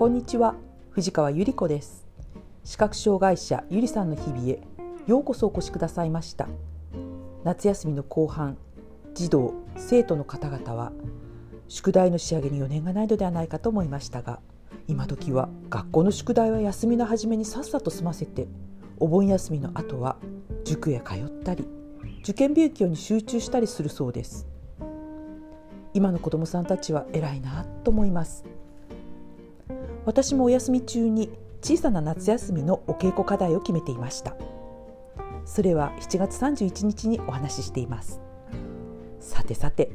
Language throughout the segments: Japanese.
こんにちは。藤川ゆり子です。視覚障害者ゆりさんの日々へようこそお越しくださいました。夏休みの後半児童生徒の方々は宿題の仕上げに余念がないのではないかと思いましたが今時は学校の宿題は休みの初めにさっさと済ませてお盆休みの後は塾へ通ったり受験勉強に集中したりするそうです。今の子どもさんたちは偉いなと思います。私もお休み中に小さな夏休みのお稽古課題を決めていました。それは7月31日にお話ししています。さてさて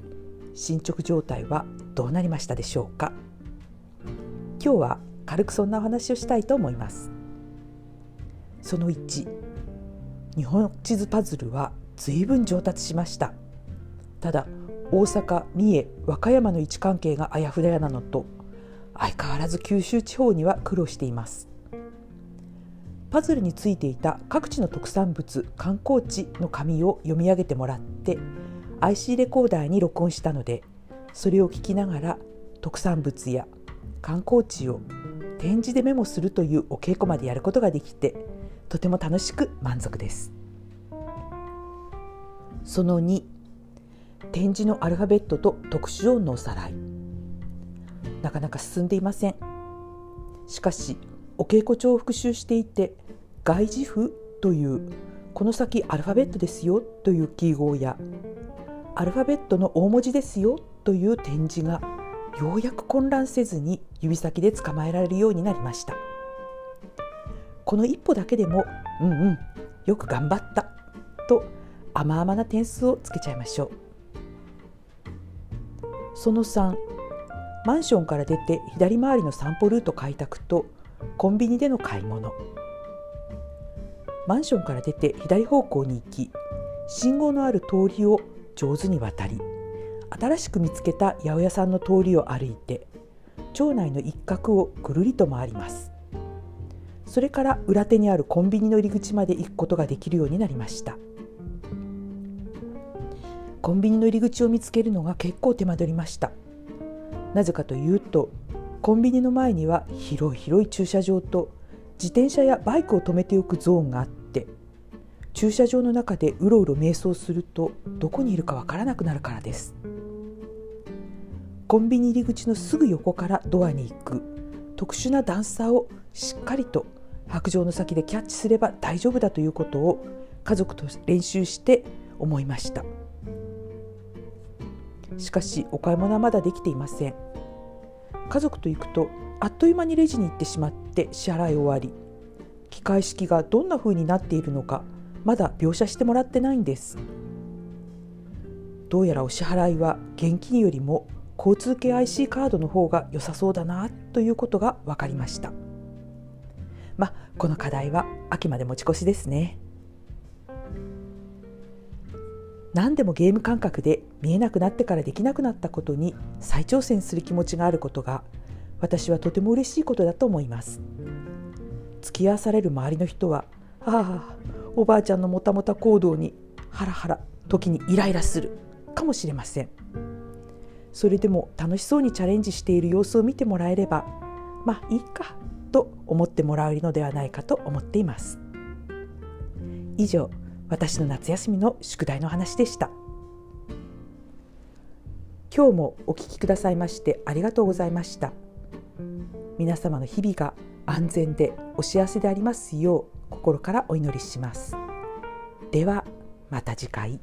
進捗状態はどうなりましたでしょうか？今日は軽くそんなお話をしたいと思います。その1日本地図パズルは随分上達しました。ただ大阪、三重、和歌山の位置関係があやふやなのと相変わらず九州地方には苦労しています。パズルについていた各地の特産物観光地の紙を読み上げてもらって IC レコーダーに録音したのでそれを聞きながら特産物や観光地を展示でメモするというお稽古までやることができてとても楽しく満足です。その2展示のアルファベットと特殊音のおさらい。なかなか進んでいません。しかしお稽古帳を復習していて外事符というこの先アルファベットですよという記号やアルファベットの大文字ですよという展示がようやく混乱せずに指先で捕まえられるようになりました。この一歩だけでもうんうんよく頑張ったと甘々な点数をつけちゃいましょう。その3マンションから出て左回りの散歩ルート開拓とコンビニでの買い物。マンションから出て左方向に行き信号のある通りを上手に渡り新しく見つけた八百屋さんの通りを歩いて町内の一角をぐるりと回ります。それから裏手にあるコンビニの入り口まで行くことができるようになりました。コンビニの入り口を見つけるのが結構手間取りました。なぜかというとコンビニの前には広い広い駐車場と自転車やバイクを止めておくゾーンがあって駐車場の中でうろうろ瞑想するとどこにいるかわからなくなるからです。コンビニ入り口のすぐ横からドアに行く特殊な段差をしっかりと白状の先でキャッチすれば大丈夫だということを家族と練習して思いました。しかしお買い物はまだできていません。家族と行くとあっという間にレジに行ってしまって支払い終わり。機械式がどんな風になっているのかまだ描写してもらってないんです。どうやらお支払いは現金よりも交通系 IC カードの方が良さそうだなということが分かりました。まあこの課題は秋まで持ち越しですね。何でもゲーム感覚で見えなくなってからできなくなったことに再挑戦する気持ちがあることが私はとても嬉しいことだと思います。付き合わされる周りの人は「ああおばあちゃんのもたもた行動にハラハラ時にイライラする」かもしれません。それでも楽しそうにチャレンジしている様子を見てもらえればまあいいかと思ってもらえるのではないかと思っています。以上私の夏休みの宿題の話でした。今日もお聞きくださいましてありがとうございました。皆様の日々が安全でお幸せでありますよう心からお祈りします。ではまた次回。